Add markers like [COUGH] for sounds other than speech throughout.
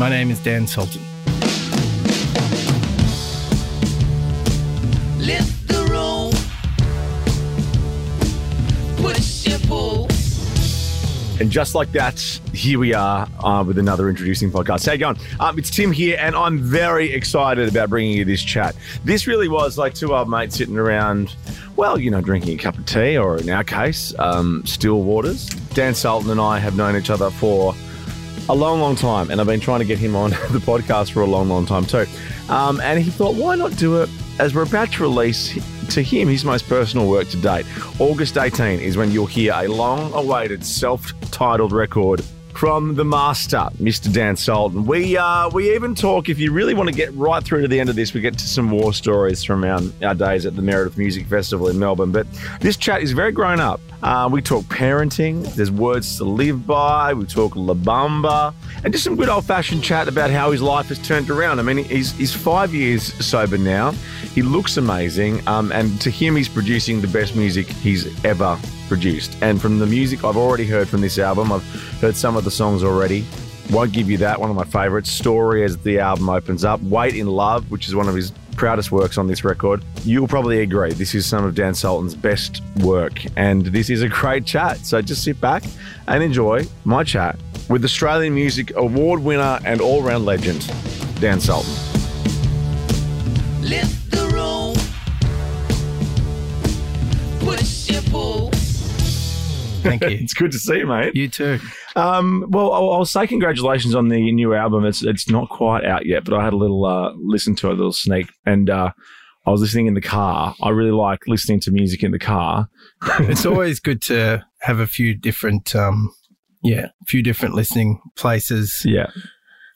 My name is Dan Sultan. Lift the rope. Push and pull. And just like that, here we are uh, with another introducing podcast. How you going? Um, it's Tim here, and I'm very excited about bringing you this chat. This really was like two old mates sitting around, well, you know, drinking a cup of tea, or in our case, um, still waters. Dan Sultan and I have known each other for a long, long time, and I've been trying to get him on [LAUGHS] the podcast for a long, long time too. Um, and he thought, why not do it as we're about to release to him his most personal work to date. August 18 is when you'll hear a long awaited self titled record from the master, Mr. Dan Sultan. We uh, we even talk, if you really want to get right through to the end of this, we get to some war stories from our, our days at the Meredith Music Festival in Melbourne. But this chat is very grown up. Uh, we talk parenting, there's words to live by, we talk La Bamba, and just some good old fashioned chat about how his life has turned around. I mean, he's, he's five years sober now. He looks amazing, um, and to him, he's producing the best music he's ever produced. And from the music I've already heard from this album, I've heard some of the songs already. Won't give you that. One of my favorites. Story as the album opens up. Wait in Love, which is one of his proudest works on this record. You'll probably agree this is some of Dan Sultan's best work, and this is a great chat. So just sit back and enjoy my chat with Australian Music Award winner and all round legend, Dan Sultan. Thank you. [LAUGHS] It's good to see you, mate. you too. Um, well, I'll, I'll say congratulations on the new album. It's it's not quite out yet, but I had a little uh, listen to a little sneak, and uh, I was listening in the car. I really like listening to music in the car. [LAUGHS] it's always good to have a few different, um, yeah, a few different listening places. Yeah,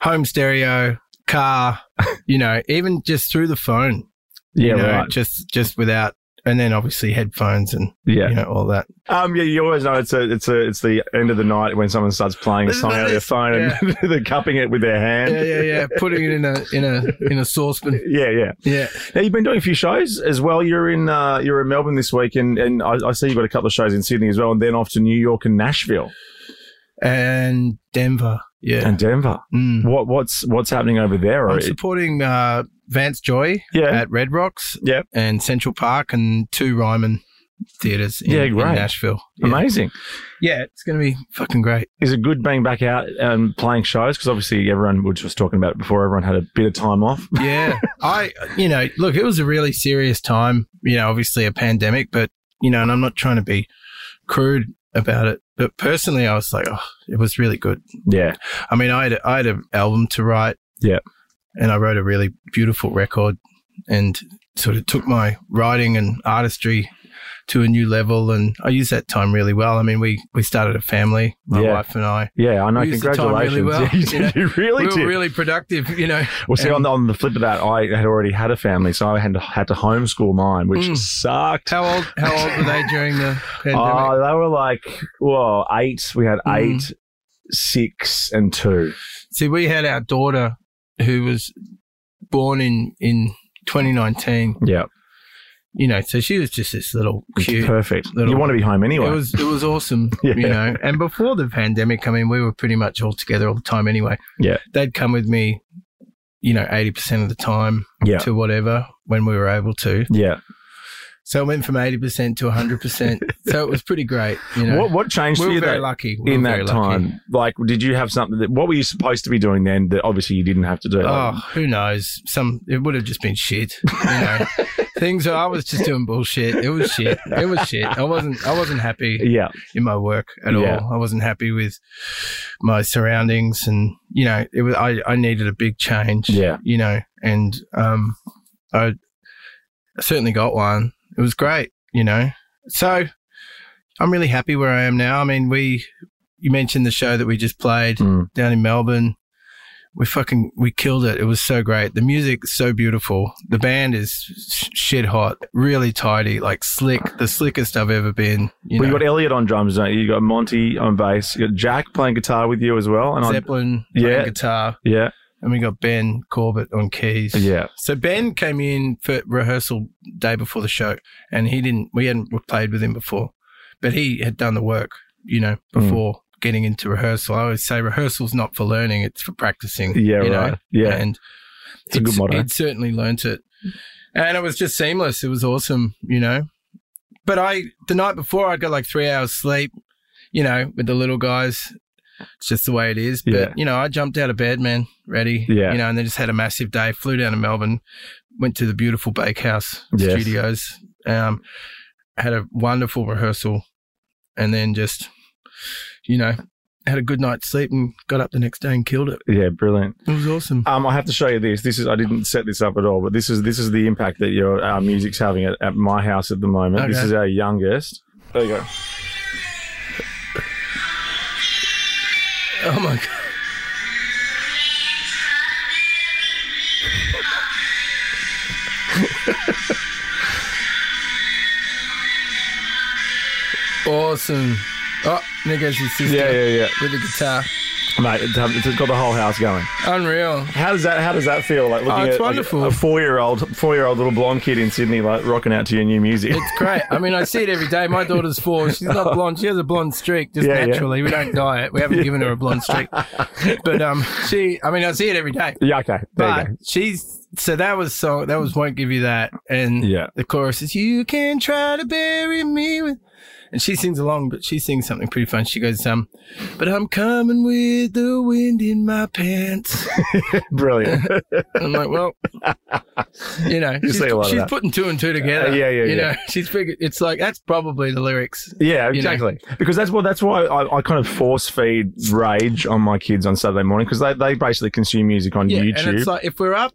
Home stereo, car, you know, even just through the phone. yeah, you know, right. Just just without, and then obviously headphones and Yeah, you know all that. um, yeah. You always know it's a it's a it's the end of the night when someone starts playing a song out of their phone and [LAUGHS] they're cupping it with their hand. Yeah, yeah, yeah. Putting it in a in a in a saucepan. [LAUGHS] Yeah, yeah. Yeah. Now you've been doing a few shows as well. You're in uh, you're in Melbourne this week, and, and I, I see you've got a couple of shows in Sydney as well, and then off to New York and Nashville And Denver. Yeah. and Denver. Mm. What what's what's happening over there? I'm supporting uh, Vance Joy yeah, at Red Rocks yeah, and Central Park and two Ryman theaters in, Yeah, in great. Nashville. Yeah. amazing. Yeah, it's going to be fucking great. Is it good being back out and playing shows? Because obviously everyone we were just talking about it before. Everyone had a bit of time off. [LAUGHS] Yeah. I, you know, look, it was a really serious time, you know, obviously a pandemic, but, you know, and I'm not trying to be crude about it, but personally, I was like, oh, it was really good. Yeah, I mean, I had, I had an album to write. Yeah. And I wrote a really beautiful record and sort of took my writing and artistry to a new level. And I used that time really well. I mean, we, we started a family, my Yeah. wife and I. yeah. I know. We used the time Congratulations. really well, Yeah, [LAUGHS] you, did, you really we were really productive, you know. well, see, and- on the, on the flip of that, I had already had a family, so I had to, had to homeschool mine, which Mm. sucked. How old, how old were they during the [LAUGHS] pandemic? Oh, they were like, well, eight. We had Mm. eight, six, and two. See, we had our daughter who was born in, in 2019, Yeah, you know, so she was just this little cute. perfect. little- you want to be home anyway. It was, it was awesome, [LAUGHS] Yeah. you know, and before the pandemic, I mean, we were pretty much all together all the time anyway. Yeah. They'd come with me, you know, 80% of the time yeah, to whatever when we were able to. yeah. So it went from 80% to 100%. [LAUGHS] so it was pretty great, you know. What what changed we for were you very though, lucky. We in that lucky. time? Like, did you have something that? What were you supposed to be doing then that obviously you didn't have to do? Oh, Like, who knows? Some it would have just been shit. You know, [LAUGHS] things. I was just doing bullshit. It was shit. It was shit. I wasn't. I wasn't happy yeah, in my work at Yeah. all. I wasn't happy with my surroundings, and you know, it was. I I needed a big change. Yeah. You know, and um, I, I certainly got one. It was great. You know, so I'm really happy where I am now. I mean, we. You mentioned the show that we just played Mm. down in Melbourne. We fucking we killed it. It was so great. The music is so beautiful. The band is sh- shit hot, really tidy, like slick, the slickest I've ever been. You well, know, you got Elliot on drums, don't you? You got Monty on bass. You got Jack playing guitar with you as well, and Zeppelin playing Yeah. guitar, yeah, and we got Ben Corbett on keys. yeah, So Ben came in for rehearsal day before the show, and he didn't. We hadn't played with him before, but he had done the work, you know, Mm. before getting into rehearsal. I always say rehearsal's not for learning; it's for practicing. Yeah, you know? right. Yeah. and It's a good motto. He'd certainly learnt it, and it was just seamless. It was awesome, you know. But I, the night before, I got like three hours sleep, you know, with the little guys. It's just the way it is. But Yeah. you know, I jumped out of bed, man, ready. Yeah. You know, and then just had a massive day. Flew down to Melbourne, went to the beautiful Bakehouse Yes. Studios. Um, had a wonderful rehearsal, and then just, you know, had a good night's sleep and got up the next day and killed it. yeah, brilliant. It was awesome. Um, I have to show you this. This is I didn't set this up at all, but this is this is the impact that your our music's having at, at my house at the moment. This is our youngest. There you go. Oh my god. [LAUGHS] awesome. Oh, there goes his sister Yeah, yeah, yeah, with the guitar. Mate. It's, got the whole house going. Unreal. How does that How does that feel? Like looking Oh, it's at like, wonderful. a four year old four year old little blonde kid in Sydney, like rocking out to your new music. It's great. I mean, I see it every day. My daughter's four. She's not blonde. She has a blonde streak just Yeah, yeah. naturally. We don't dye it. We haven't given her a blonde streak. But um, she, I mean, I see it every day. yeah, okay. There you But go. she's so that was song that was won't give you that, and Yeah. the chorus is you can try to bury me with, and she sings along, but she sings something pretty fun. She goes, um, but I'm coming with the wind in my pants. [LAUGHS] Brilliant. I'm like, well, you know, [LAUGHS] You she's, see a lot of she's putting two and two together. Uh, yeah, yeah, You yeah. know, [LAUGHS] she's figured. It's like that's probably the lyrics. Yeah, You know? exactly. Because that's what that's why I, I kind of force feed rage on my kids on Saturday morning because they, they basically consume music on Yeah, YouTube. and it's like if we're up,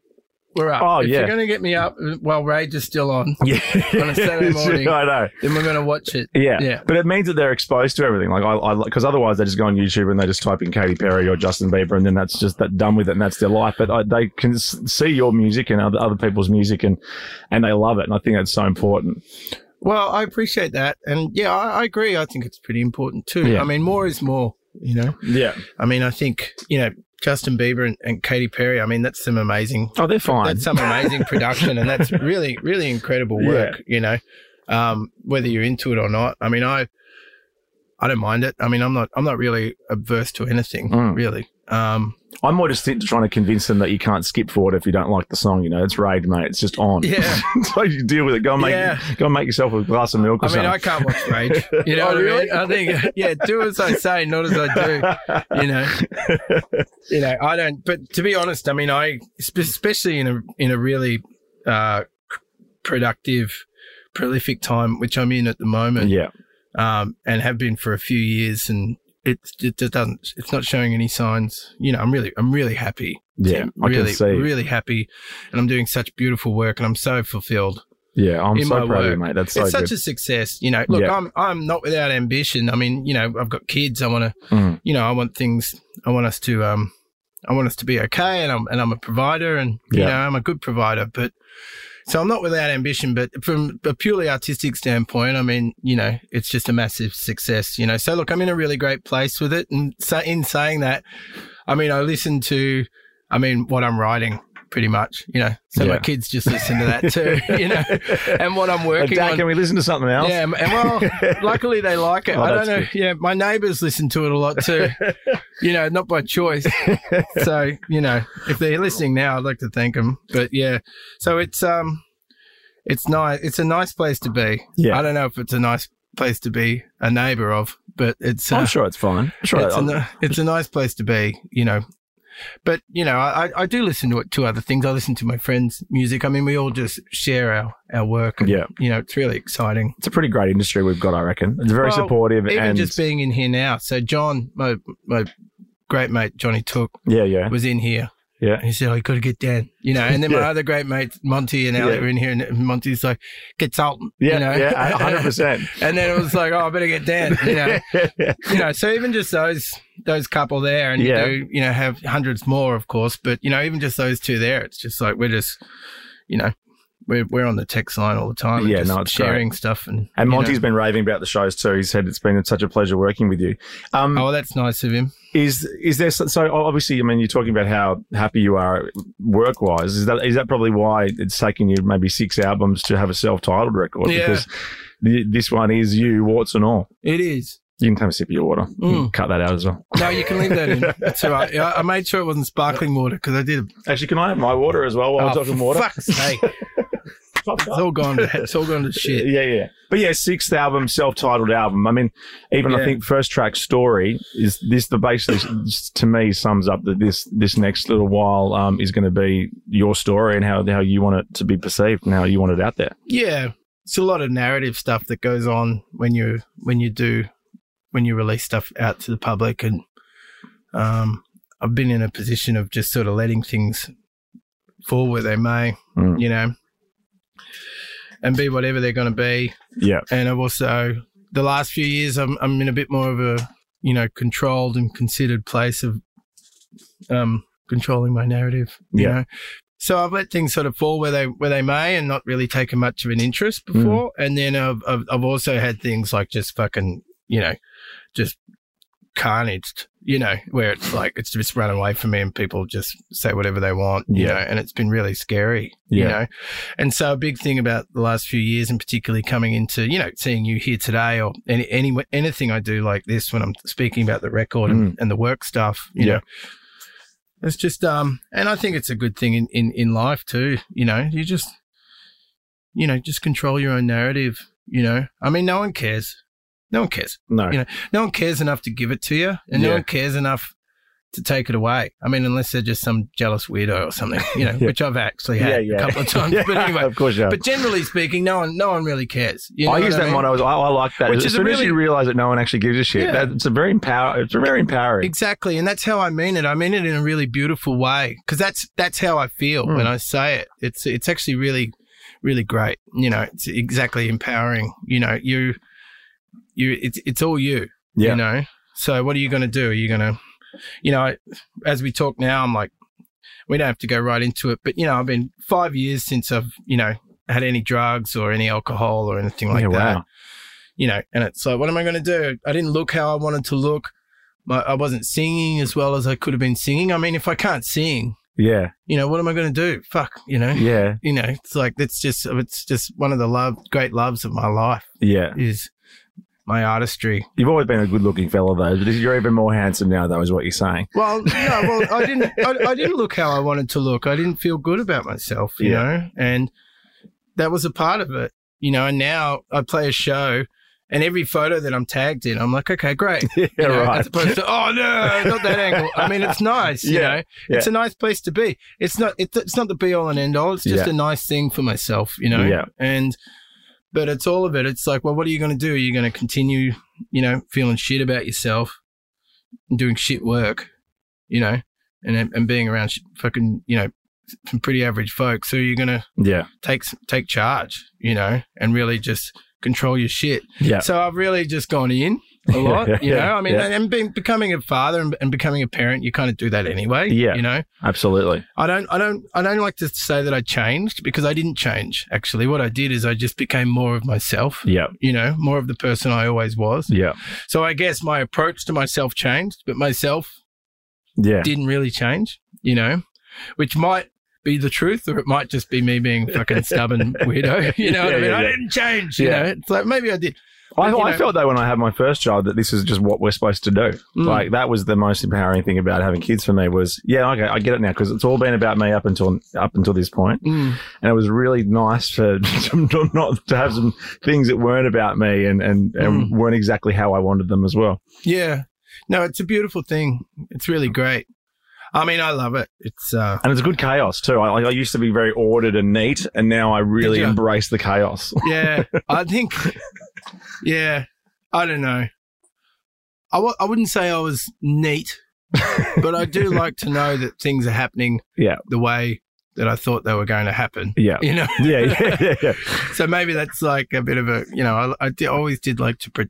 we're up. Oh, if yeah. you're gonna get me up uh, while Rage is still on, [LAUGHS] yeah, on a Saturday morning. I know. then we're gonna watch it. Yeah. Yeah. but it means that they're exposed to everything. Like I, because otherwise they just go on YouTube and they just type in Katy Perry or Justin Bieber, and then that's just that done with it, and that's their life. But I, they can see your music and other other people's music, and and they love it, and I think that's so important. Well, I appreciate that, and yeah, I, I agree. I think it's pretty important too. Yeah. I mean, more is more. You know, Yeah. I mean, I think you know Justin Bieber and, and Katy Perry. I mean, that's some amazing. Oh, they're fine. That's some amazing [LAUGHS] production, and that's really, really incredible work. You know, um, whether you're into it or not. I mean, I, I don't mind it. I mean, I'm not, I'm not really averse to anything, Mm. really. Um, I'm more just th- trying to convince them that you can't skip forward if you don't like the song. You know, it's rage, mate. It's just on. Yeah. [LAUGHS] so you deal with it. Go and make Yeah. go and make yourself a glass of milk or something. I mean, something. I can't watch Rage. [LAUGHS] You know Oh, what really? I mean? I think, yeah, do as I say, not as I do. You know, [LAUGHS] you know, I don't. But to be honest, I mean, I especially in a in a really uh, productive, prolific time, which I'm in at the moment, yeah. um, and have been for a few years, and it it just doesn't. It's not showing any signs. You know, I'm really I'm really happy. Yeah. Tim. I really, can see. really happy, and I'm doing such beautiful work, and I'm so fulfilled yeah. I'm so proud of you, mate. That's so it's good. such a success. You know, look, Yeah. I'm I'm not without ambition. I mean, you know, I've got kids. I want to, Mm. you know, I want things. I want us to, um, I want us to be okay, and I'm and I'm a provider, and you Yeah. know, I'm a good provider. But so I'm not without ambition. But from a purely artistic standpoint, I mean, you know, it's just a massive success. You know, so look, I'm in a really great place with it. And so in saying that, I mean, I listen to, I mean, what I'm writing. Pretty much, you know. So Yeah. my kids just listen to that too, [LAUGHS] you know. And what I'm working Dad, on. can we listen to something else? Yeah, and well, [LAUGHS] luckily they like it. Oh, I don't know. good. Yeah, my neighbours listen to it a lot too. [LAUGHS] you know, not by choice. so you know, if they're listening now, I'd like to thank them. But yeah, so it's um, it's nice. It's a nice place to be. Yeah. I don't know if it's a nice place to be a neighbour of, but it's. Uh, I'm sure it's fine. I'm sure it's, a, I'll- ni- it's a nice place to be. You know. But you know, I, I do listen to it to other things. I listen to my friends' music. I mean, we all just share our, our work. And, Yeah. You know, it's really exciting. it's a pretty great industry we've got, I reckon. It's very Well, supportive even and just being in here now. So John, my my great mate Johnny Took yeah, yeah, was in here. Yeah. He said, "Oh, you got to get down," you know. And then my other great mates Monty and Elliot Yeah. were in here, and Monty's like, "Get Sultan," Yeah, you know. yeah, hundred percent. [LAUGHS] and then it was like, "Oh, I better get down," you know. [LAUGHS] you know, so even just those those couple there, and Yeah. you do, you know, have hundreds more, of course, but you know, even just those two there, it's just like we're just, you know, we're we're on the text line all the time, Yeah, just no, it's sharing stuff, and And you know. Monty's been raving about the shows too. He said it's been such a pleasure working with you. Um, Oh, that's nice of him. Is is there so obviously? I mean, you're talking about how happy you are work wise. Is that is that probably why it's taken you maybe six albums to have a self titled record? Yeah. Because this one is you, warts and all. It is. You can have a sip of your water. Mm. Cut that out as well. No, you can leave that in. [LAUGHS] It's all right. I, I made sure it wasn't sparkling water because I did. Actually, can I have my water as well while Oh, we're talking water? fuck's sake. [LAUGHS] It's all gone to [LAUGHS] it's all gone to shit. Yeah, yeah. But yeah, sixth album, self-titled album. I mean, even I think first track story is this. The basically to me sums up that this this next little while um, is going to be your story and how how you want it to be perceived and how you want it out there. Yeah, it's a lot of narrative stuff that goes on when you when you do when you release stuff out to the public, and um, I've been in a position of just sort of letting things fall where they may, Mm. you know, and be whatever they're going to be. Yeah, And I've also the last few years, I'm I'm in a bit more of a you know controlled and considered place of um controlling my narrative. You Yeah. know. So I've let things sort of fall where they where they may, and not really taken much of an interest before. And then I've, I've I've also had things like just fucking you know, just carnaged. You know, where it's like it's just run away from me, and people just say whatever they want. You Yeah. know, and it's been really scary. You know, and so a big thing about the last few years, and particularly coming into, you know, seeing you here today or any, any anything I do like this when I'm speaking about the record and, and the work stuff, you Yeah. know, it's just, um, and I think it's a good thing in, in, in life too. You know, you just, you know, just control your own narrative. You know, I mean, no one cares. No one cares. no, You know, no one cares enough to give it to you, and Yeah. no one cares enough to take it away. I mean, unless they're just some jealous weirdo or something, you know, [LAUGHS] Yeah. which I've actually had yeah, yeah, a couple of times. [LAUGHS] But anyway, of course, yeah. but generally speaking, no one, no one really cares. You know I use that mean? motto. as- I, I like that. Which as soon as you realize that no one actually gives a shit, Yeah. that, it's a very empower. It's a very empowering. Exactly, and that's how I mean it. I mean it in a really beautiful way because that's that's how I feel Mm. when I say it. It's it's actually really, really great. You know, it's exactly empowering. You know, you you it's it's all you. Yeah. You know, so what are you going to do? Are you going to, you know, as we talk now, I'm like, we don't have to go right into it, but you know, I've been five years since I've you know had any drugs or any alcohol or anything like yeah, that wow. you know, and it's like, what am I going to do? I didn't look how I wanted to look. My, I wasn't singing as well as I could have been singing. I mean, if I can't sing, Yeah, you know, what am I going to do? Fuck, you know, yeah, you know, it's like, it's just, it's just one of the love, great loves of my life yeah. is my artistry. You've always been a good-looking fella, though. But you're even more handsome now, though, is what you're saying. Well, no, well, I didn't, [LAUGHS] I, I didn't look how I wanted to look. I didn't feel good about myself, you Yeah. know, and that was a part of it, you know, and now I play a show and every photo that I'm tagged in, I'm like, okay, great. [LAUGHS] yeah, you know, right. As opposed to, oh no, not that angle. I mean, it's nice, you Yeah, know. It's a nice place to be. It's not. It's, it's not the be all and end all. It's just Yeah. a nice thing for myself, you know. Yeah. And, but it's all of it. It's like, well, what are you going to do? Are you going to continue, you know, feeling shit about yourself and doing shit work, you know, and and being around fucking, you know, some pretty average folks? So you're going to yeah, take take charge, you know, and really just control your shit. yeah, So I've really just gone in a [LAUGHS] lot, you know. I mean, Yeah. and being, becoming a father and, and becoming a parent, you kind of do that anyway. Yeah. You know, absolutely. I don't, I don't, I don't like to say that I changed because I didn't change. Actually, what I did is I just became more of myself. Yeah, You know, more of the person I always was. yeah, So I guess my approach to myself changed, but myself yeah. didn't really change. You know, which might be the truth, or it might just be me being fucking stubborn [LAUGHS] weirdo. [LAUGHS] You know what I mean? yeah, I yeah. didn't change. You Yeah. know, it's like maybe I did. I, I felt that when I had my first child that this is just what we're supposed to do. Mm. Like that was the most empowering thing about having kids for me was yeah okay I get it now because it's all been about me up until up until this point Mm. and it was really nice for [LAUGHS] to not to have some things that weren't about me and and, and weren't exactly how I wanted them as well. Yeah. No, it's a beautiful thing. It's really great. I mean, I love it. It's uh And it's good chaos too. I, I used to be very ordered and neat, and now I really embrace the chaos. yeah, [LAUGHS] I think yeah, I don't know. I w- I wouldn't say I was neat, but I do like to know that things are happening Yeah. the way that I thought they were going to happen. Yeah, You know, yeah, yeah, yeah, yeah. [LAUGHS] so maybe that's like a bit of a you know I, I always did like to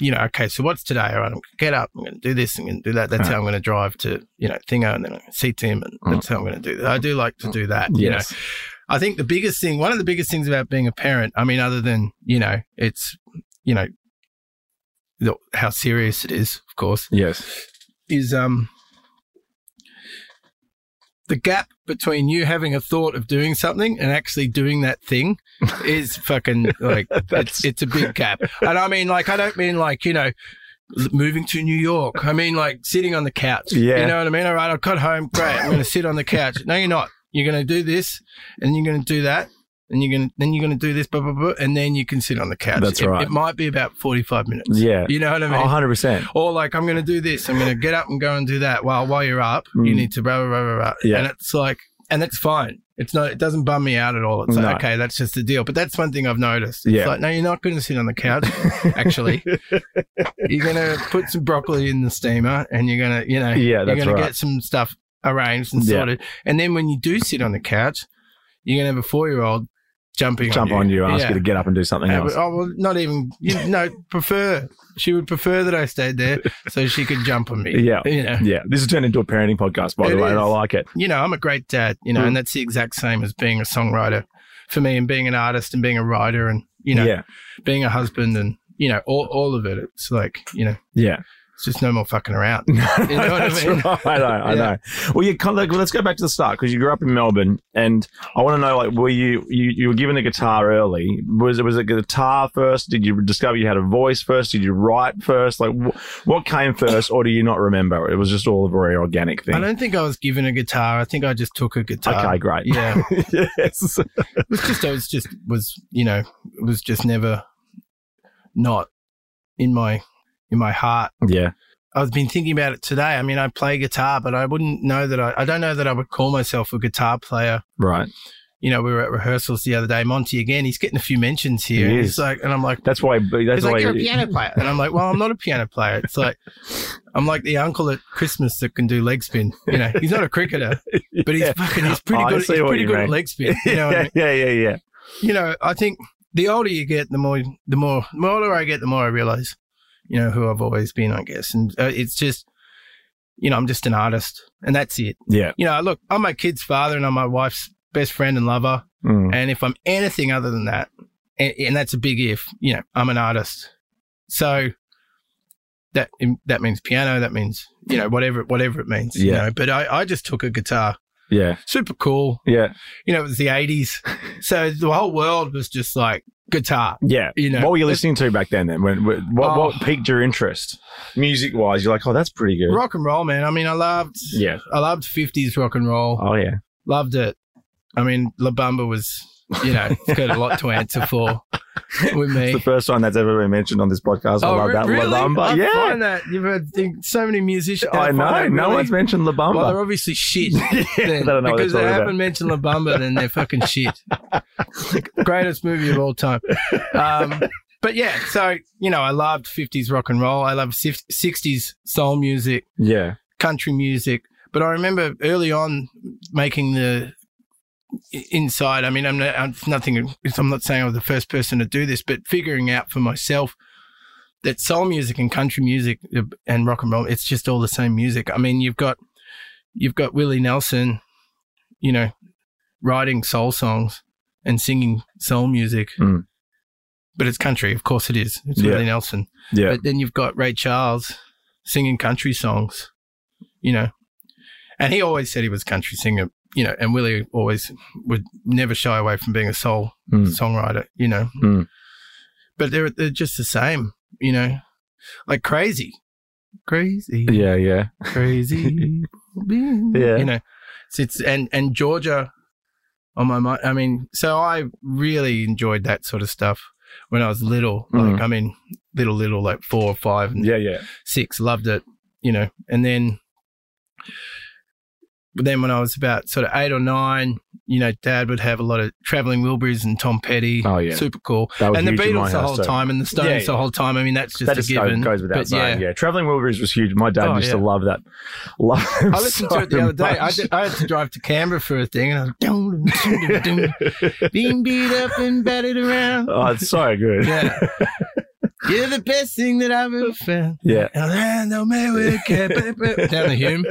you know okay so what's today all right I'm get up I'm going to do this I'm going to do that that's how I'm going to drive to you know Thingo and then I'm going to see Tim and mm. that's how I'm going to do that I do like to do that you know I think the biggest thing one of the biggest things about being a parent I mean other than you know it's you know the, how serious it is of course Yes. is um the gap between you having a thought of doing something and actually doing that thing [LAUGHS] is fucking like [LAUGHS] it's it's a big gap. And I mean like I don't mean like, you know, moving to New York. I mean, like sitting on the couch. Yeah. You know what I mean? All right, I've got home. Great. I'm going to sit on the couch. No, you're not. You're going to do this and you're going to do that. And you're going to, then you're going to do this, blah, blah, blah. And then you can sit on the couch. That's It- right. It might be about 45 minutes. Yeah. You know what I mean? 100%. Or like, I'm going to do this. I'm going to get up and go and do that. Well, while you're up, you Mm. need to blah, blah, blah, blah, blah. Yeah. And it's like, and that's fine. It's not, it doesn't bum me out at all. It's No. like, okay, that's just the deal. But that's one thing I've noticed. It's Yeah. like, no, you're not going to sit on the couch, actually. [LAUGHS] you're going to put some broccoli in the steamer and you're going to, you know, Yeah, you're going to get some stuff arranged and Yeah. sorted. And then when you do sit on the couch, you're going to have a four year old jumping Jump on you, ask Yeah. you to get up and do something Uh, else. Oh, well, not even, you know, prefer. She would prefer that I stayed there so she could jump on me. [LAUGHS] Yeah. You know, Yeah, this has turned into a parenting podcast, by It the way, and. I like it. you know, I'm a great dad, you know, Mm. and that's the exact same as being a songwriter for me and being an artist and being a writer and, you know, yeah, being a husband and, you know, all, all of it. It's like, you know, yeah. It's just no more fucking around. [LAUGHS] You know what I [LAUGHS] mean? right. I know, I Yeah. know. Well, you kind of, well, let's go back to the start because you grew up in Melbourne, and I want to know, like, were you, you you were given a guitar early? Was it was it guitar first? Did you discover you had a voice first? Did you write first? Like, wh- what came first, or do you not remember? It was just all a very organic thing. I don't think I was given a guitar. I think I just took a guitar. Okay, great. Yeah. [LAUGHS] yes. It was just, I was just, was, you know, it was just never not in my, in my heart. Yeah. I've been thinking about it today. I mean, I play guitar, but I wouldn't know that I, I don't know that I would call myself a guitar player. Right. You know, we were at rehearsals the other day. Monty again, he's getting a few mentions here. He He's like, and I'm like, That's why. That's he's why. like, you're a piano [LAUGHS] player. And I'm like, well, I'm not a piano player. It's like, I'm like the uncle at Christmas that can do leg spin. You know, he's not a cricketer, [LAUGHS] but he's Yeah. fucking, he's pretty I good. He's pretty good mean. at leg spin. You know, what I mean? [LAUGHS] yeah, yeah, yeah, yeah. you know, I think the older you get, the more, the more, the older I get, the more I realize, you know, who I've always been, I guess. And uh, it's just, you know, I'm just an artist and that's it. Yeah. You know, look, I'm my kid's father and I'm my wife's best friend and lover. Mm. And if I'm anything other than that, and, and that's a big if, you know, I'm an artist. So that, that means piano. That means, you know, whatever, whatever it means, you Yeah. know, but I, I just took a guitar, Yeah. super cool. Yeah. You know, it was the eighties. [LAUGHS] So the whole world was just like guitar. Yeah. You know, what were you listening to back then? Then, when, when- what, what Oh. piqued your interest, music wise? You're like, oh, that's pretty good. rock and roll, man. I mean, I loved, Yeah. I loved fifties rock and roll. Oh yeah. Loved it. I mean, La Bamba was, you know, it's got a lot to answer for with me. It's the first time that's ever been mentioned on this podcast. I love that. Oh, really? La Bamba. I yeah. find that you've heard so many musicians. I know. No really- one's mentioned La Bamba. Well, they're obviously shit. [LAUGHS] yeah, then, they don't know what because they're haven't about. mentioned La Bamba, then they're fucking shit. [LAUGHS] Greatest movie of all time. Um, but yeah, so you know, I loved fifties rock and roll. I loved sixties soul music, Yeah. country music. But I remember early on making the inside. I mean, I'm, not, I'm nothing. I'm not saying I was the first person to do this, but figuring out for myself that soul music and country music uh, and rock and roll, it's just all the same music. I mean, you've got you've got Willie Nelson, you know, writing soul songs and singing soul music. Mm. But it's country, of course it is. It's Yeah. Willie Nelson. Yeah. But then you've got Ray Charles singing country songs, you know. And he always said he was a country singer, you know, and Willie always would never shy away from being a soul Mm. songwriter, you know. Mm. But they're they're just the same, you know. Like crazy. Crazy. Yeah. Yeah. Crazy. [LAUGHS] Yeah. You know. It's, it's and and Georgia on my mind. I mean, so I really enjoyed that sort of stuff when I was little. Like Mhm. I mean, little little like 4 or 5 and Yeah. Yeah. six, loved it, you know. And then, but then when I was about sort of eight or nine, you know, Dad would have a lot of traveling Wilburys and Tom Petty. Oh, yeah. super cool. And the huge in my Beatles the whole too. time, and the Stones Yeah, yeah. the whole time. I mean, that's just that a just given. goes without But saying. Yeah. Traveling Wilburys was huge. My dad Oh, used to love that. Love I listened so to it the other day. I, [LAUGHS] did, I had to drive to Canberra for a thing, and I was dum, dum, dum, dum, [LAUGHS] being beat up and battered around. oh, it's so good. Yeah. [LAUGHS] You're the best thing that I've ever found. Yeah. And no man will [LAUGHS] care. Down the Hume.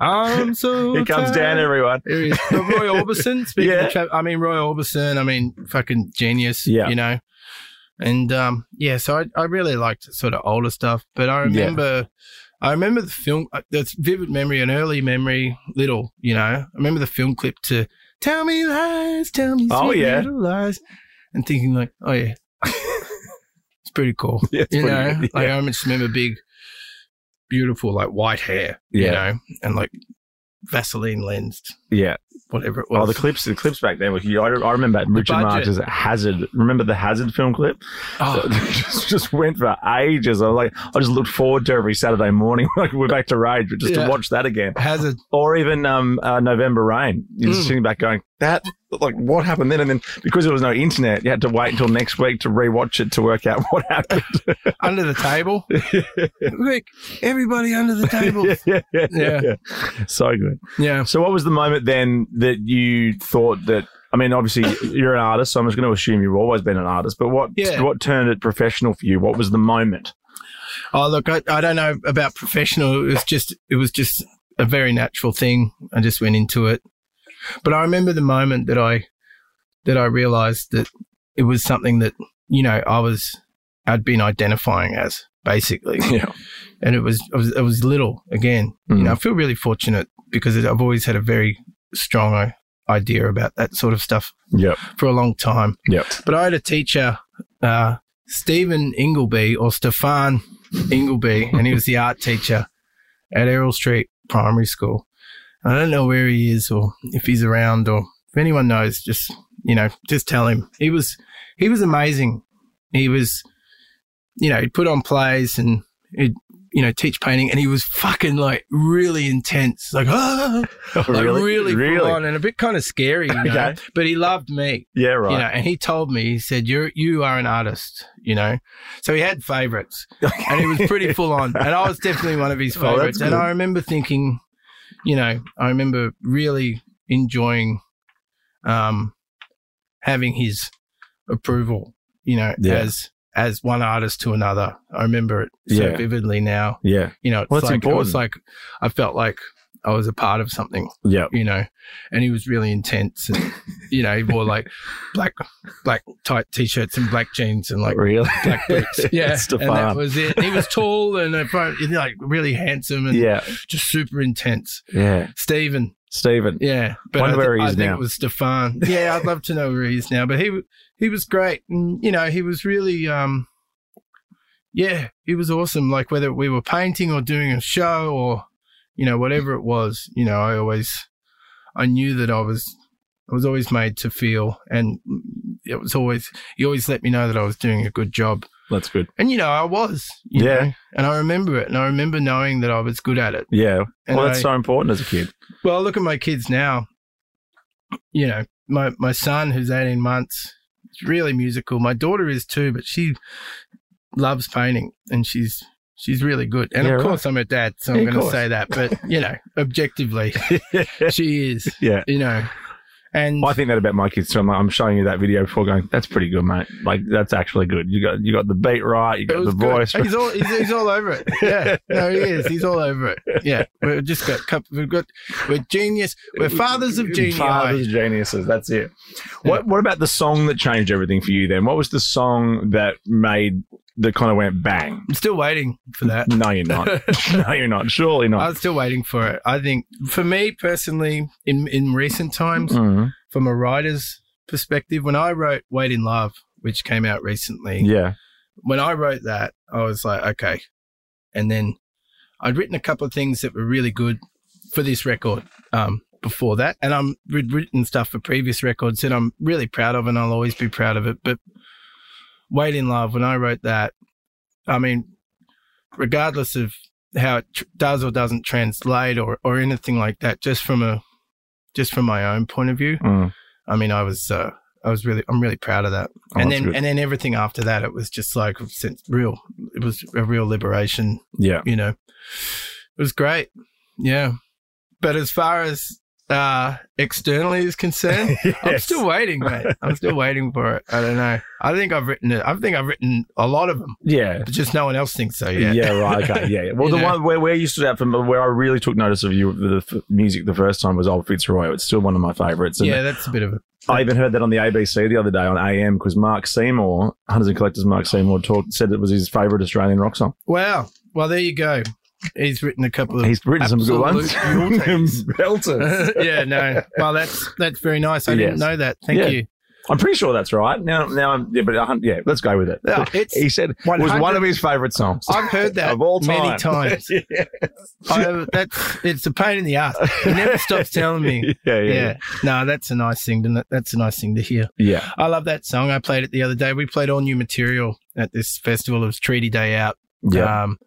I'm so Here comes Dan, everyone. There he is. Roy Orbison. [LAUGHS] Speaking Yeah. of tra- I mean, Roy Orbison, I mean, fucking genius, Yeah. you know. And um, yeah, so I, I really liked sort of older stuff. But I Yeah. remember, I remember the film, uh, that's vivid memory, an early memory, little, you know. I remember the film clip to Tell Me Lies, Tell Me Oh, Sweet yeah. Little Lies. And thinking, like, oh, yeah. Pretty cool. [LAUGHS] Yeah, you pretty know, good, [LAUGHS] like. I just remember big, beautiful, like white hair. You know, and like Vaseline lensed, Yeah. whatever it was. Oh, the clips, the clips back then. I, I remember Richard. Marx's Hazard. Remember the Hazard film clip? Oh, [LAUGHS] just, just went for ages. I was like, I just looked forward to every Saturday morning. [LAUGHS] Like we're back to Rage, but just Yeah. to watch that again. Hazard. Or even um, uh, November Rain. You're just Mm. sitting back going, that, like, what happened then? And then because there was no internet, you had to wait until next week to rewatch it to work out [LAUGHS] what happened. under the table. Quick, everybody under the table. yeah, yeah, yeah, Yeah. So good. yeah. So, what was the moment then that you thought that? I mean, obviously, you're an artist, so I'm just going to assume you've always been an artist. But what Yeah. what turned it professional for you? What was the moment? Oh, look, I, I don't know about professional. It was just, it was just a very natural thing. I just went into it. But I remember the moment that I, that I realized that it was something that, you know, I was, I'd been identifying as basically. [LAUGHS] Yeah. And it was, it was, it was little again. You Mm. know, I feel really fortunate because I've always had a very strong idea about that sort of stuff Yep. for a long time. Yep. But I had a teacher, uh, Stephen Ingleby or Stefan Ingleby, and he was the art teacher at Errol Street Primary School. I don't know where he is or if he's around or if anyone knows, just, you know, just tell him. He was, he was amazing. He was, you know, he'd put on plays and he'd, you know, teach painting and he was fucking like really intense, like, ah, [LAUGHS] like really, full on and a bit kind of scary, you [LAUGHS] know? Okay. but he loved me Yeah. Right. you know, and he told me, he said, "You're you are an artist," you know. So he had favorites, and he was pretty full on, and I was [LAUGHS] definitely one of his Oh, favorites. and. I remember thinking, you know, I remember really enjoying, um, having his approval, you know, Yeah. as as one artist to another. I remember it so Yeah. vividly now. yeah. You know, it's Well, like it was like I felt like I was a part of something Yeah. you know, and he was really intense and, [LAUGHS] you know, he wore like black, black tight t-shirts and black jeans and like really. black boots. [LAUGHS] Yeah. and that was it. He was tall and uh, front- you know, like really handsome and yeah. just super intense. Yeah. Stephen. Stephen. Yeah. But Wonder I, thi- where he I think now. it was Stefan. Yeah. I'd love to know where he is now, but he, he was great. And, you know, he was really, um, yeah, he was awesome. Like whether we were painting or doing a show or, you know, whatever it was, you know, I always, I knew that I was, I was always made to feel, and it was always, he always let me know that I was doing a good job. That's good. And, you know, I was, Yeah. know, and I remember it. And I remember knowing that I was good at it. Yeah. And well, that's I- so important as a kid. Well, I look at my kids now. You know, my my son who's 18 months, is really musical. My daughter is too, but she loves painting and she's she's really good. And Yeah, of right. course I'm her dad, so Yeah, I'm going to say that, but you know, [LAUGHS] objectively [LAUGHS] she is, yeah. you know. And I think that about my kids too. I'm, like, I'm showing you that video before going, that's pretty good, mate. Like, that's actually good. You got, you got the beat right. You got the good. voice. He's all he's, he's all over it. Yeah, no, he is. He's all over it. Yeah, we've just got couple, we've got we're genius. We're fathers of genius. Fathers, of geniuses. That's it. What What about the song that changed everything for you? Then, what was the song that made that kind of went bang? I'm still waiting for that. [LAUGHS] No, you're not. [LAUGHS] no, you're not. Surely not. I'm still waiting for it. I think for me personally, in in recent times, Mhm. from a writer's perspective, when I wrote "Wait in Love," which came out recently, Yeah. when I wrote that, I was like, okay. And then I'd written a couple of things that were really good for this record um, before that, and I'm written stuff for previous records that I'm really proud of, and I'll always be proud of it. But "Wait in Love," when I wrote that, I mean, regardless of how it tr- does or doesn't translate or or anything like that, just from a just from my own point of view, Mm. I mean, I was uh, I was really I'm really proud of that. Oh, and then good. and then everything after that, it was just like since real. It was a real liberation. Yeah. You know, it was great. Yeah, but as far as uh externally is concerned, [LAUGHS] I'm still waiting, mate. I'm still [LAUGHS] waiting for it. I don't know. I think I've written it. I think I've written a lot of them, Yeah. but just no one else thinks so Yeah. yet. right. Okay. Yeah. yeah. [LAUGHS] Well, the know? one where, where you stood out from where I really took notice of you, the f- music the first time was Old Fitzroy. It's still one of my favorites. Yeah, that's a bit of a. I even heard that on the ABC the other day on AM because Mark Seymour, Hunters and Collectors Mark Seymour, talked said it was his favorite Australian rock song. Wow. Well, there you go. He's written a couple of. He's written some good ones. absolute beauties. [LAUGHS] Belters. [LAUGHS] yeah, no. Well, that's that's very nice. I didn't know that. Thank Yeah. you. I'm pretty sure that's right. Now, now, I'm, yeah, but uh, yeah, let's go with it. Yeah, [LAUGHS] he said it was one of his favorite songs I've heard that of all time. many times. yeah. I, that's it's a pain in the ass. He never stops telling me. yeah, yeah, Yeah, no, that's a nice thing. To, that's a nice thing to hear. yeah. I love that song. I played it the other day. We played all new material at this festival. It was Treaty Day Out. Yeah. Um,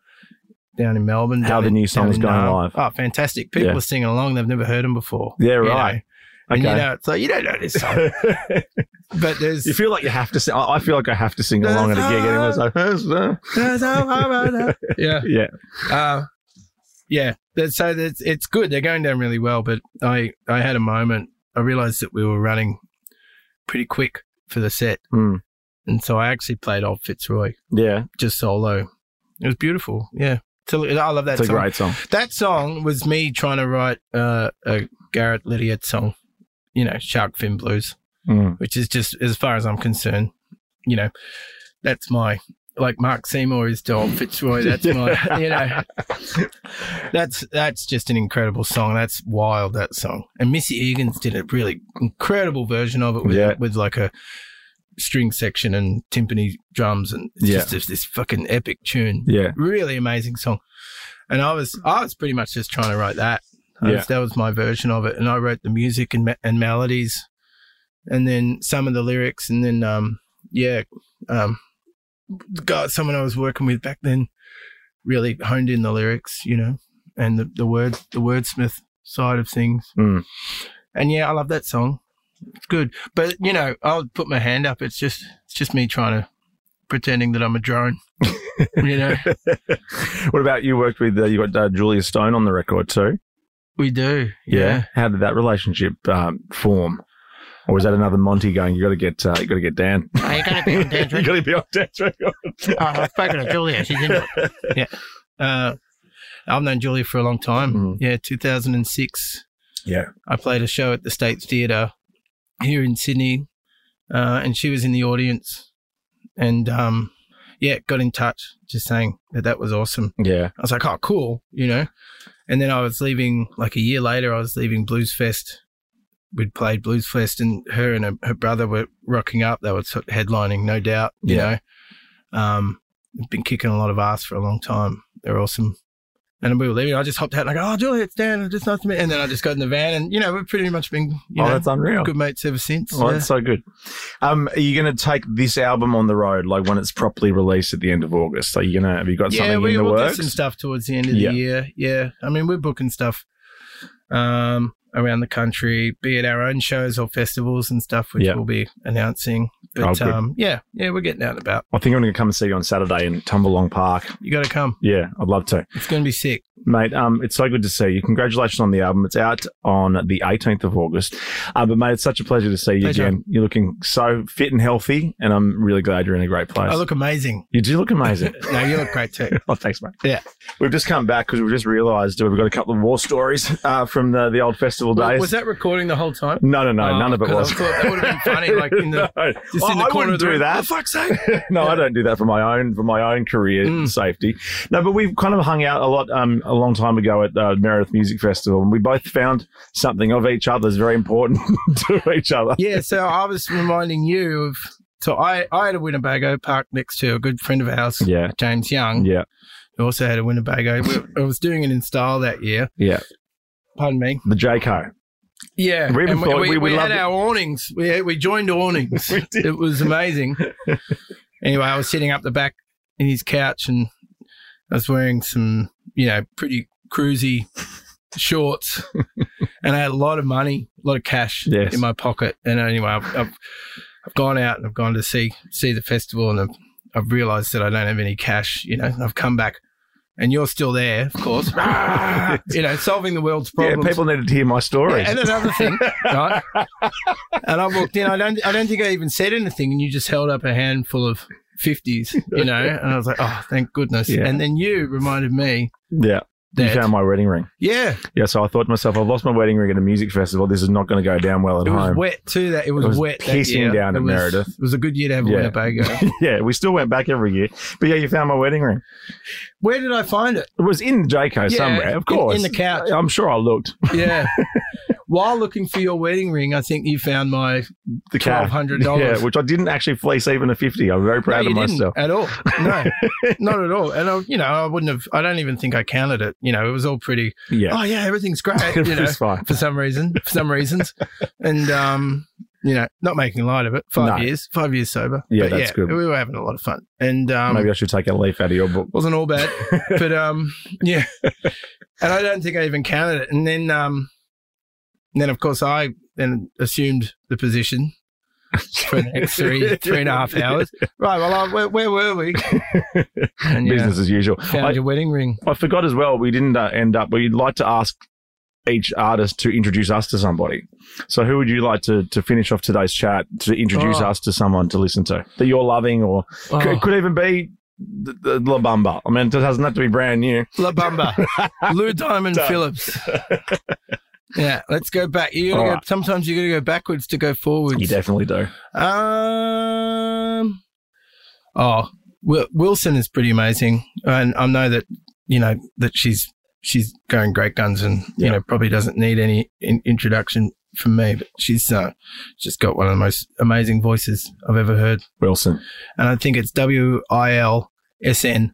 down in Melbourne. How the new down song's going uh, live. Oh, fantastic! People Yeah. are singing along. They've never heard them before. Yeah, right. know. And Okay. you know, it's like you don't know this song, [LAUGHS] but there's you feel like you have to sing. I feel like I have to sing along at a gig anyway. So, [LAUGHS] [LAUGHS] yeah, yeah. uh, yeah. So that's it's good. They're going down really well. But I I had a moment. I realized that we were running pretty quick for the set, Mm. and so I actually played old Fitzroy Yeah. just solo. It was beautiful. Yeah. I love that It's a song. great song. That song was me trying to write uh, a Gareth Liddiard song, you know, Shark Fin Blues, Mm. which is just, as far as I'm concerned, you know, that's my, like Mark Seymour is to Fitzroy. That's my, [LAUGHS] you know, that's, that's just an incredible song. That's wild, that song. And Missy Higgins did a really incredible version of it with, Yeah. with like a string section and timpani drums. And it's Yeah. just this, this fucking epic tune Yeah. really amazing song. And I was I was pretty much just trying to write that. Yeah. was- that was my version of it, and I wrote the music and and melodies, and then some of the lyrics, and then um yeah um guy someone I was working with back then really honed in the lyrics, you know, and the the word the wordsmith side of things. Mm. And yeah, I love that song. It's good, but you know, I'll put my hand up. It's just it's just me trying to pretending that I'm a drone. [LAUGHS] you know, what about you worked with, uh, you got uh, Julia Stone on the record too? we do. yeah. How did that relationship um, form? Or was that another Monty going, you got to get, uh, you got to get Dan? Oh, you gotta be on [LAUGHS] dance you record. got to be on dance record. Oh, I've spoken to Julia. She's in it. [LAUGHS] Uh, I've known Julia for a long time. Mhm. Yeah, 2006. Yeah. I played a show at the States Theatre here in Sydney, uh, and she was in the audience. And um, yeah, got in touch, just saying that that was awesome. Yeah. I was like, oh, cool, you know. And then I was leaving, like a year later, I was leaving Blues Fest. We'd played Blues Fest, and her and her, her brother were rocking up. They were headlining, no doubt. You Yeah. know, um, been kicking a lot of ass for a long time. They're awesome. And we were leaving. I just hopped out and I go, "Oh, Julia, it's Dan. It's just nice to meet." And then I just got in the van, and you know, we've pretty much been, you oh, know, that's unreal. good mates ever since. Oh, yeah. that's so good. Um, are you going to take this album on the road, like when it's properly released at the end of August? Are you going to have you got yeah, something we in the we'll works? some stuff towards the end of Yeah. the year. Yeah, I mean, we're booking stuff um, around the country, be it our own shows or festivals and stuff, which Yeah. we'll be announcing. Oh, But good. um, yeah, yeah, we're getting out and about. I think I'm going to come and see you on Saturday in Tumbalong Park. You got to come. Yeah, I'd love to. It's going to be sick. Mate, um, it's so good to see you. Congratulations on the album. It's out on the 18th of August. Uh, but mate, it's such a pleasure to see you Pleasure. again. You're looking so fit and healthy, and I'm really glad you're in a great place. I look amazing. you do look amazing. [LAUGHS] no, you look great too. [LAUGHS] oh, thanks, mate. Yeah. We've just come back because we've just realised we've got a couple of war stories uh, from the, the old festival Well, days. was that recording the whole time? no, no, no, Oh, none of it 'cause I was. thought that would have been funny, [LAUGHS] like in the- No. Just Well, in the I corner wouldn't of the do room. that. For fuck's sake. [LAUGHS] no, Yeah. I don't do that for my own for my own career Mm. safety. No, but we've kind of hung out a lot um, a long time ago at uh, Meredith Music Festival, and we both found something of each other's very important [LAUGHS] to each other. Yeah, so I was reminding you of. So I, I had a Winnebago parked next to a good friend of ours, Yeah, James Young, yeah, who also had a Winnebago. I was doing it in style that year. yeah. Pardon me. The Jayco. Yeah, We we, we, we had it. our awnings. We we joined awnings. [LAUGHS] We. It was amazing. [LAUGHS] anyway, I was sitting up the back in his couch, and I was wearing some, you know, pretty cruisy shorts, [LAUGHS] and I had a lot of money, a lot of cash Yes. in my pocket. And anyway, I've, I've I've gone out and I've gone to see see the festival, and I've I've realised that I don't have any cash. You know, I've come back. And you're still there, of course. [LAUGHS] [LAUGHS] you know, solving the world's problems. Yeah, people needed to hear my stories. Yeah, and another thing, [LAUGHS] right? And I walked in. I don't. I don't think I even said anything, and you just held up a handful of fifties, you know. And I was like, oh, thank goodness. Yeah. And then you reminded me yeah, you found my wedding ring. yeah, Yeah, so I thought to myself, I've lost my wedding ring at a music festival. This is not going to go down well at home. it was wet too. That it was, It was wet. that pissing year. down it at was, Meredith. It was a good year to have a Yeah. Winnebago. [LAUGHS] yeah, we still went back every year. But yeah, you found my wedding ring. Where did I find it? It was in Jayco Yeah, somewhere, of course. in the couch. I'm sure I looked. Yeah. [LAUGHS] while looking for your wedding ring, I think you found my The cat. $1,200. Yeah, which I didn't actually fleece even a 50. I'm very proud no, of myself. at all. No, [LAUGHS] not at all. And I, you know, I wouldn't have. I don't even think I counted it. You know, it was all pretty. Yeah. Oh yeah, everything's great. [LAUGHS] You know, fine. for some reason, for some reasons, and um, you know, not making light of it. Five No. years, five years sober. Yeah, But that's good. We were having a lot of fun, and um, Maybe I should take a leaf out of your book. wasn't all bad, but um, yeah. [LAUGHS] And I don't think I even counted it. And then um, and then of course I then assumed the position for the [LAUGHS] next three three and a half hours. Right. Well, I, where, where were we? [LAUGHS] And Business as usual. found I, your wedding ring. I forgot as well, we didn't uh, end up, we'd like to ask each artist to introduce us to somebody. So who would you like to, to finish off today's chat to introduce Oh. us to someone to listen to that you're loving or Oh, it could even be the, the La Bamba. I mean, it doesn't have to be brand new. La Bamba, [LAUGHS] Lou Diamond Phillips. Yeah, let's go back. You gotta go, right. Sometimes you got to go backwards to go forwards. You definitely do. Um. Oh, Wilsn is pretty amazing, and I know that you know that she's she's going great guns, and Yeah. you know probably doesn't need any in- introduction from me. But she's uh, just got one of the most amazing voices I've ever heard, Wilsn. and I think it's W I L S N.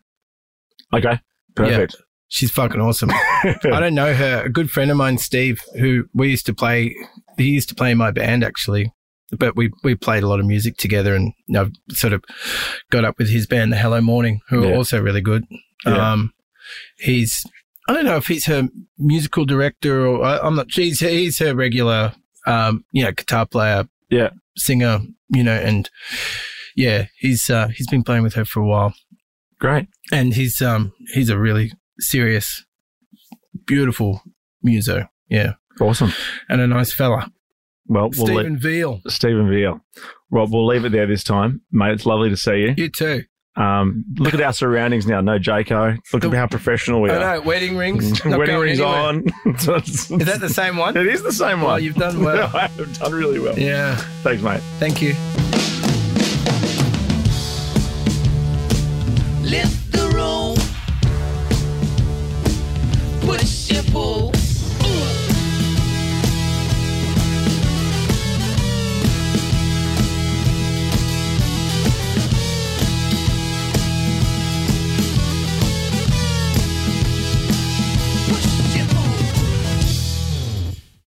Okay. Perfect. She's fucking awesome. [LAUGHS] I don't know her. A good friend of mine, Steve, who we used to play. He used to play in my band actually, but we we played a lot of music together, and I've sort of got up with his band, the Hello Morning, who are also really good. Yeah. Um, he's I don't know if he's her musical director or I, I'm not. He's he's her regular, um, you know, guitar player, Yeah. singer, you know, and yeah, he's uh, he's been playing with her for a while Great. and he's um he's a really serious, beautiful muso. Yeah, Awesome. and a nice fella, Well, we'll let Stephen Veal. Stephen Veal. Rob, we'll leave it there this time. Mate, it's lovely to see you. You too. Um, look at our surroundings now. No Jaco. Look at how professional we I are. know wedding rings. [LAUGHS] Wedding rings anywhere. on. [LAUGHS] Is that the same one? It is the same Well, one. you've done well. [LAUGHS] I've done really well. Yeah. Thanks, mate. Thank you. Left